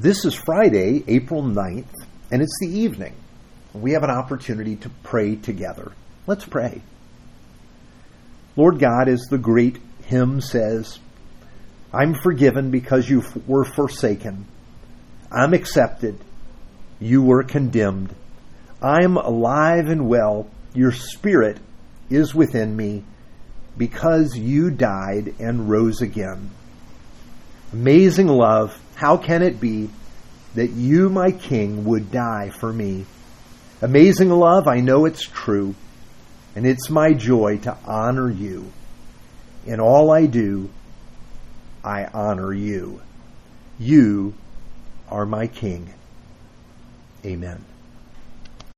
This is Friday, April 9th, and it's the evening. We have an opportunity to pray together. Let's pray. Lord God, as the great hymn says, I'm forgiven because you were forsaken. I'm accepted. You were condemned. I'm alive and well. Your spirit is within me because you died and rose again. Amazing love, how can it be that you, my King, would die for me? Amazing love, I know it's true, and it's my joy to honor you. In all I do, I honor you. You are my King. Amen.